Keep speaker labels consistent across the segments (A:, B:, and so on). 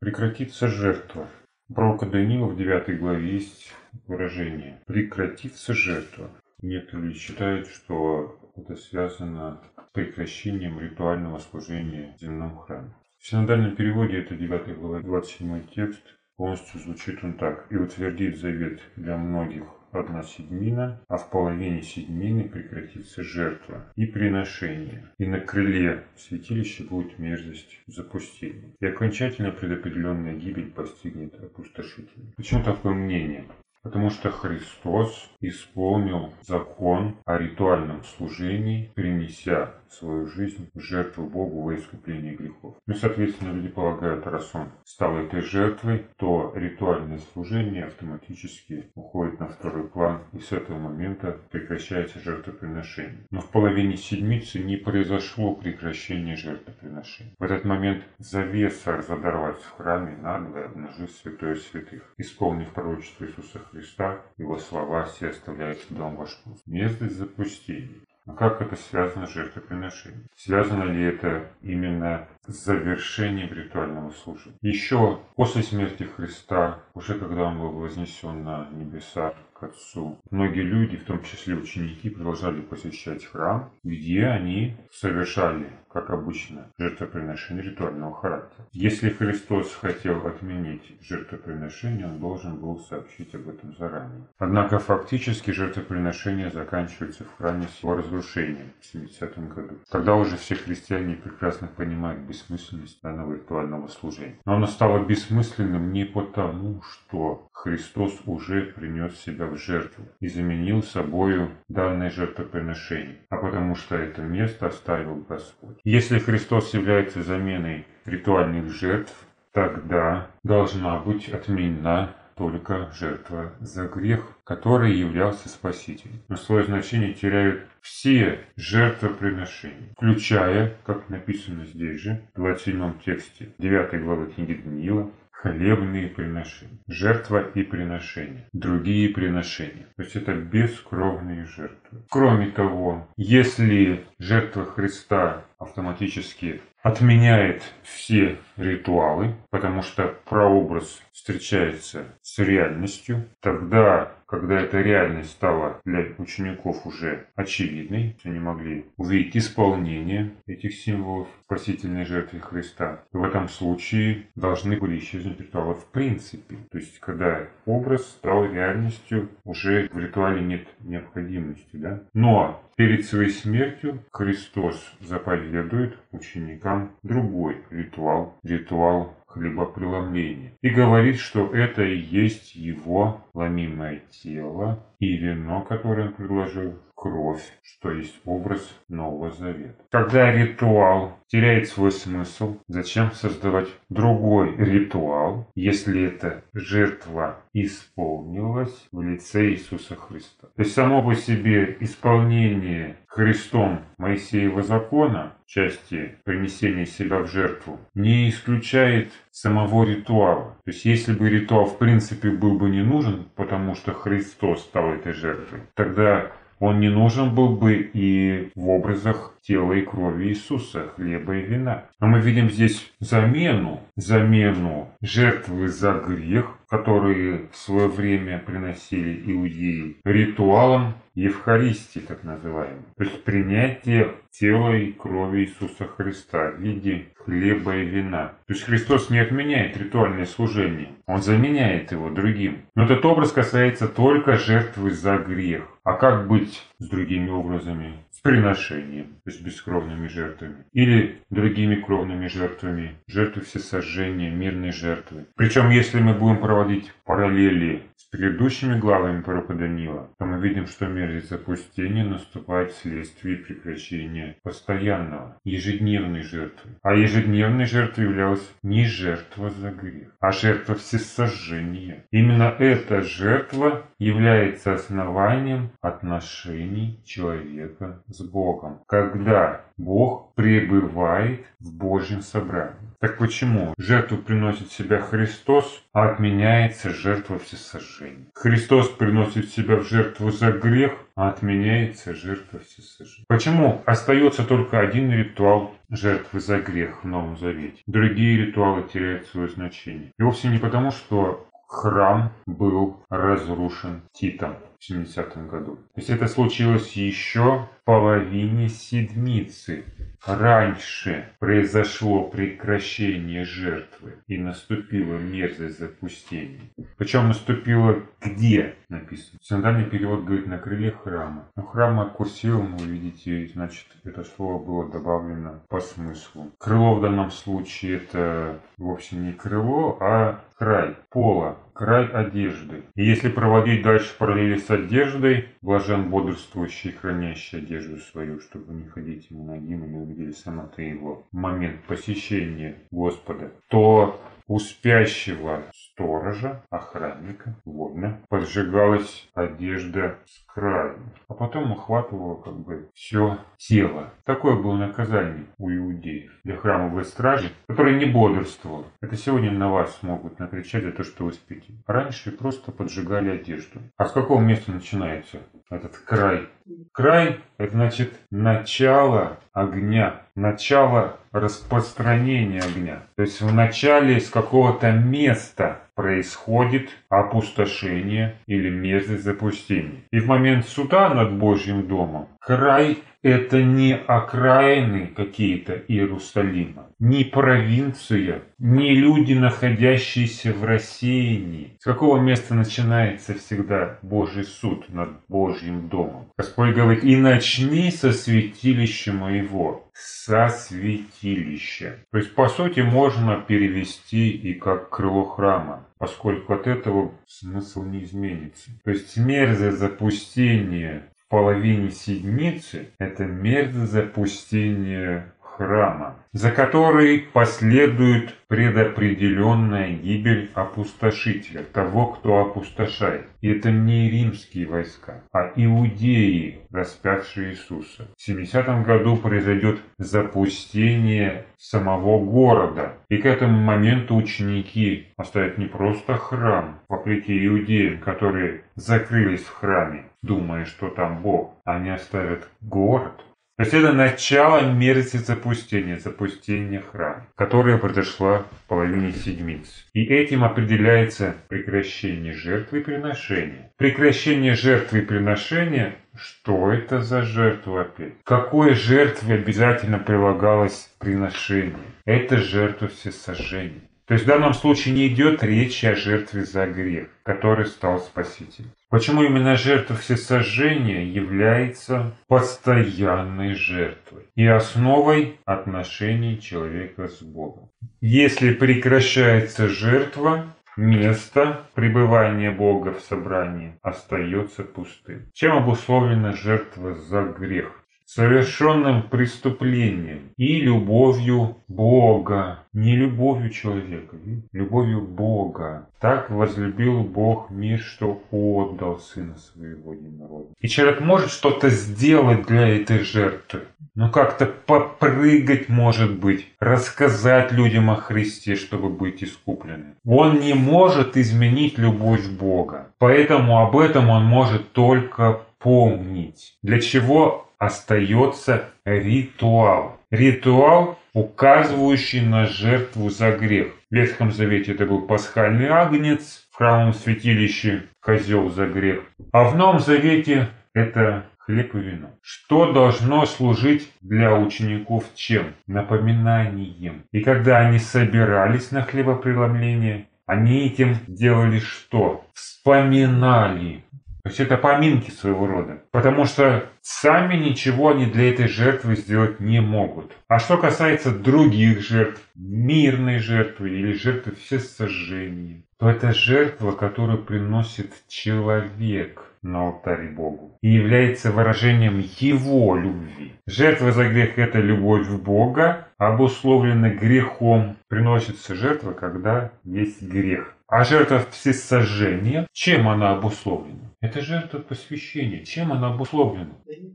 A: Прекратится жертва. Пророка Даниила в 9 главе есть выражение «прекратится жертва». Некоторые считают, что это связано с прекращением ритуального служения в земном храме. В синодальном переводе это 9 глава 27 текст полностью звучит он так. «И утвердит завет для многих одна седьмина, а в половине седьмины прекратится жертва и приношение, и на крыле святилища будет мерзость запустения, и окончательно предопределенная гибель постигнет опустошителя. Почему такое мнение? Потому что Христос исполнил закон о ритуальном служении, принеся свою жизнь в жертву Богу во искупление грехов. Ну, соответственно, люди полагают, раз он стал этой жертвой, то ритуальное служение автоматически уходит на второй план, и с этого момента прекращается жертвоприношение. Но в половине седмицы не произошло прекращения жертвоприношения. В этот момент завеса разодорвалась в храме надвое, обнажив святое святых. Исполнив пророчество Иисуса Христа, его слова все оставляют дом ваш пуст. Мерзость запустения. Но как это связано с жертвоприношением? Связано ли это именно завершением ритуального служения? Еще после смерти Христа, уже когда он был вознесен на небеса, к Отцу. Многие люди, в том числе ученики, продолжали посещать храм, где они совершали, как обычно, жертвоприношение ритуального характера. Если Христос хотел отменить жертвоприношение, он должен был сообщить об этом заранее. Однако фактически жертвоприношение заканчивается в храме с его разрушением в 70 году. Тогда уже все христиане прекрасно понимают бессмысленность данного ритуального служения. Но оно стало бессмысленным не потому, что Христос уже принес себя в жертву и заменил собою данное жертвоприношение, а потому что это место оставил Господь. Если Христос является заменой ритуальных жертв, тогда должна быть отменена только жертва за грех, который являлся спасителем. Но свое значение теряют все жертвоприношения, включая, как написано здесь же, в 27 тексте 9 главы книги Даниила, хлебные приношения, жертва и приношения, другие приношения. То есть это бескровные жертвы. Кроме того, если жертва Христа автоматически отменяет все ритуалы, потому что прообраз встречается с реальностью, тогда когда эта реальность стала для учеников уже очевидной, они могли увидеть исполнение этих символов спасительной жертвы Христа. В этом случае должны были исчезнуть ритуалы в принципе. То есть, когда образ стал реальностью, уже в ритуале нет необходимости. Да? Но перед своей смертью Христос заповедует ученикам другой ритуал, ритуал хлебопреломления, и говорит, что это и есть его ломимое тело и вино, которое он предложил, кровь, что есть образ Нового Завета. Когда ритуал теряет свой смысл, зачем создавать другой ритуал, если эта жертва исполнилась в лице Иисуса Христа? То есть само по себе исполнение Христом Моисеева закона, части принесения себя в жертву, не исключает самого ритуала. То есть если бы ритуал в принципе был бы не нужен, потому что Христос стал этой жертвой, тогда он не нужен был бы и в образах тела и крови Иисуса, хлеба и вина. Но мы видим здесь замену, замену жертвы за грех, которые в свое время приносили иудеи, ритуалом Евхаристии, так называемой. То есть принятие тела и крови Иисуса Христа в виде хлеба и вина. То есть Христос не отменяет ритуальное служение, Он заменяет его другим. Но этот образ касается только жертвы за грех. А как быть с другими образами? С приношением, то есть бескровными жертвами. Или другими кровными жертвами, жертвы всесожжения, мирной жертвы. Причем, если мы будем проводить параллели предыдущими главами пророка Даниила, то мы видим, что мерзость запустения наступает вследствие прекращения постоянного, ежедневной жертвы. А ежедневной жертвой являлась не жертва за грех, а жертва всесожжения. Именно эта жертва является основанием отношений человека с Богом, когда Бог пребывает в Божьем собрании. Так почему жертву приносит себя Христос, а отменяется жертва всесожжения? Христос приносит себя в жертву за грех, а отменяется жертва всесожжения. Почему остается только один ритуал жертвы за грех в Новом Завете? Другие ритуалы теряют свое значение. И вовсе не потому, что храм был разрушен Титом в 70 году. То есть это случилось еще половине седмицы. Раньше произошло прекращение жертвы и наступила мерзость запустения. Причем наступила где написано? Синодальный перевод говорит на крыле храма. Но храма курсивом вы видите, значит это слово было добавлено по смыслу. Крыло в данном случае это вовсе не крыло, а край пола, край одежды. И если проводить дальше параллели с одеждой, блажен бодрствующий, хранящий одежду свою, чтобы не ходить ему ногим и не увидели самоты его момент посещения Господа, то у спящего сторожа, охранника, вольно, поджигалась одежда с краю, а потом ухватывала как бы все тело. Такое было наказание у иудеев для храмовой стражи, который не бодрствовал. Это сегодня на вас могут накричать за то, что вы спите. Раньше просто поджигали одежду. А с какого места начинается этот край? Край – это значит начало огня, начало распространения огня. То есть в начале с какого-то места происходит опустошение или мерзость запустения. И в момент суда над Божьим домом край это не окраины какие-то Иерусалима, не провинция, не люди, находящиеся в рассеянии. С какого места начинается всегда Божий суд над Божьим домом? Господь говорит, и начни со святилища моего, со святилища. То есть, по сути, можно перевести и как крыло храма, поскольку от этого смысл не изменится. То есть, мерзость запустения половине седмицы – это мерзость запустения храма, за которой последует предопределенная гибель опустошителя, того, кто опустошает. И это не римские войска, а иудеи, распявшие Иисуса. В 70 году произойдет запустение самого города. И к этому моменту ученики оставят не просто храм, вопреки иудеям, которые закрылись в храме, думая, что там Бог, они оставят город, есть это начало мерзости запустения, запустения храма, которое произошло в половине седмицы. И этим определяется прекращение жертвы и приношения. Прекращение жертвы и приношения что это за жертва опять? Какой жертве обязательно прилагалось приношение? Это жертва всесожжения. То есть в данном случае не идет речь о жертве за грех, который стал спасителем. Почему именно жертва всесожжения является постоянной жертвой и основой отношений человека с Богом? Если прекращается жертва, место пребывания Бога в собрании остается пустым. Чем обусловлена жертва за грех? Совершенным преступлением и любовью Бога. Не любовью человека, любовью Бога. Так возлюбил Бог мир, что отдал Сына Своего Единородного. И человек может что-то сделать для этой жертвы. Ну как-то попрыгать может быть, рассказать людям о Христе, чтобы быть искупленным. Он не может изменить любовь Бога. Поэтому об этом он может только помнить. Для чего остается ритуал. Ритуал, указывающий на жертву за грех. В Ветхом Завете это был пасхальный агнец, в храмовом святилище козел за грех. А в Новом Завете это хлеб и вино. Что должно служить для учеников чем? Напоминанием. И когда они собирались на хлебопреломление, они этим делали что? Вспоминали то есть это поминки своего рода. Потому что сами ничего они для этой жертвы сделать не могут. А что касается других жертв, мирной жертвы или жертвы всесожжения, то это жертва, которую приносит человек на алтаре Богу и является выражением Его любви. Жертва за грех – это любовь Бога, обусловлены грехом. Приносится жертва, когда есть грех. А жертва всесожжения, чем она обусловлена? Это жертва посвящения. Чем она обусловлена?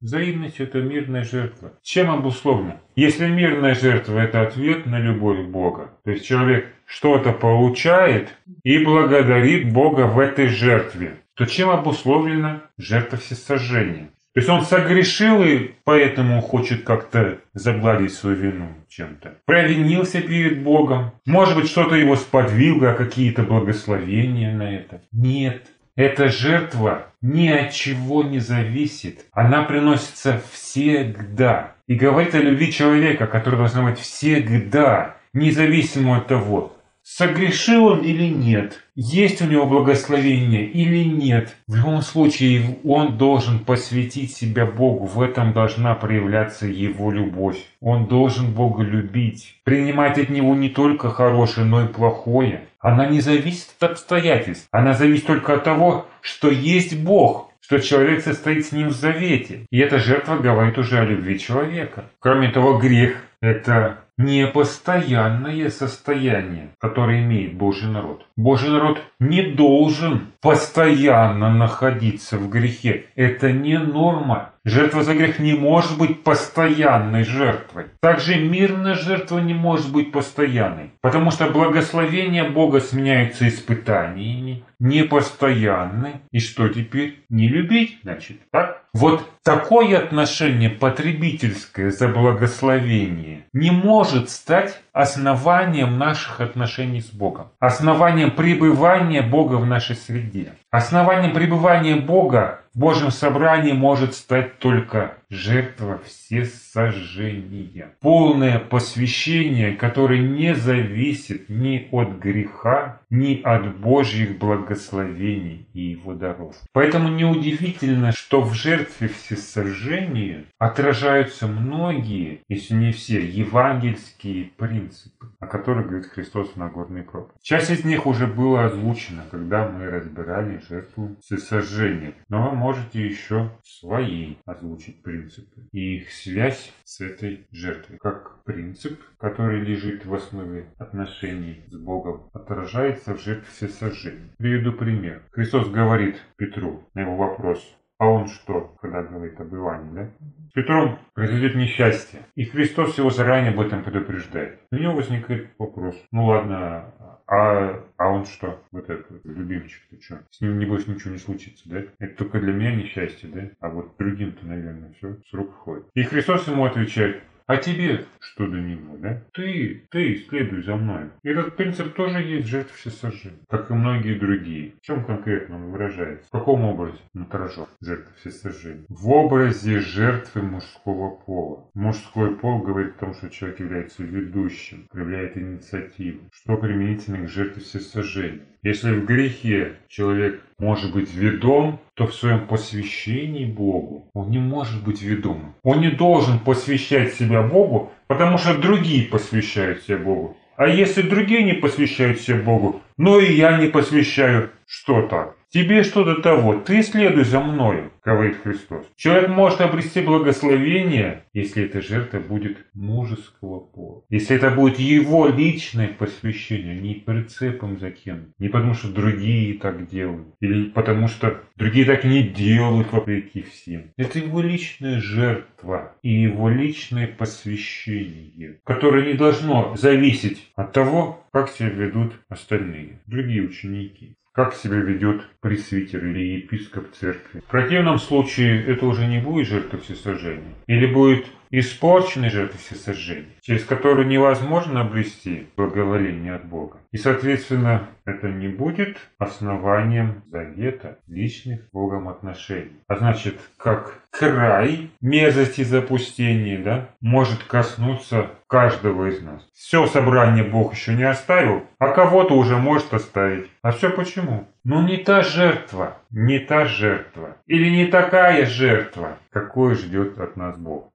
A: Взаимность – это мирная жертва. Чем обусловлена? Если мирная жертва – это ответ на любовь Бога, то есть человек что-то получает и благодарит Бога в этой жертве, то чем обусловлена жертва всесожжения? То есть он согрешил и поэтому хочет как-то загладить свою вину чем-то. Провинился перед Богом. Может быть, что-то его сподвигло, какие-то благословения на это. Нет. Эта жертва ни от чего не зависит. Она приносится всегда. И говорит о любви человека, который должна быть всегда, независимо от того, Согрешил он или нет? Есть у него благословение или нет? В любом случае он должен посвятить себя Богу. В этом должна проявляться его любовь. Он должен Бога любить. Принимать от него не только хорошее, но и плохое. Она не зависит от обстоятельств. Она зависит только от того, что есть Бог что человек состоит с ним в завете. И эта жертва говорит уже о любви человека. Кроме того, грех – это непостоянное состояние, которое имеет Божий народ. Божий народ не должен постоянно находиться в грехе. Это не норма. Жертва за грех не может быть постоянной жертвой. Также мирная жертва не может быть постоянной, потому что благословения Бога сменяются испытаниями, непостоянны. И что теперь? Не любить, значит, так? Вот такое отношение потребительское за благословение не может стать основанием наших отношений с Богом, основанием пребывания Бога в нашей среде. Основанием пребывания Бога Божьем собрании может стать только жертва всесожжения. Полное посвящение, которое не зависит ни от греха, ни от Божьих благословений и Его даров. Поэтому неудивительно, что в жертве всесожжения отражаются многие, если не все, евангельские принципы, о которых говорит Христос в Нагорной проповеди. Часть из них уже была озвучена, когда мы разбирали жертву всесожжения. Но вы можете еще свои озвучить принципы и их связь с этой жертвой. Как принцип, который лежит в основе отношений с Богом, отражается в жертве всесожжения. Приведу пример. Христос говорит Петру на его вопрос, а он что, когда говорит об Иване, да? С Петром произойдет несчастье. И Христос его заранее об этом предупреждает. У него возникает вопрос. Ну ладно, а, а он что? Вот этот любимчик-то что? С ним, небось, ничего не случится, да? Это только для меня несчастье, да? А вот другим-то, наверное, все с рук ходит. И Христос ему отвечает, а тебе что до него, да? Ты, ты следуй за мной. Этот принцип тоже есть в жертве всесожжения, как и многие другие. В чем конкретно он выражается? В каком образе? Ну, хорошо, жертва всесожжения. В образе жертвы мужского пола. Мужской пол говорит о том, что человек является ведущим, проявляет инициативу, что применительно к жертве всесожжения. Если в грехе человек может быть ведом, то в своем посвящении Богу он не может быть ведомым. Он не должен посвящать себя Богу, потому что другие посвящают себя Богу. А если другие не посвящают себя Богу, но и я не посвящаю, что так? Тебе что до того, ты следуй за мною, говорит Христос. Человек может обрести благословение, если эта жертва будет мужеского пола. Если это будет его личное посвящение, не прицепом за кем. Не потому, что другие так делают. Или потому, что другие так не делают вопреки всем. Это его личная жертва и его личное посвящение, которое не должно зависеть от того, как себя ведут остальные, другие ученики как себя ведет пресвитер или епископ церкви. В противном случае это уже не будет жертва всесожжения. Или будет испорченной жертвой всесожжения, через которую невозможно обрести благоволение от Бога. И, соответственно, это не будет основанием завета личных Богом отношений. А значит, как край мерзости запустения, да, может коснуться каждого из нас. Все собрание Бог еще не оставил, а кого-то уже может оставить. А все почему? Ну не та жертва, не та жертва. Или не такая жертва, какой ждет от нас Бог.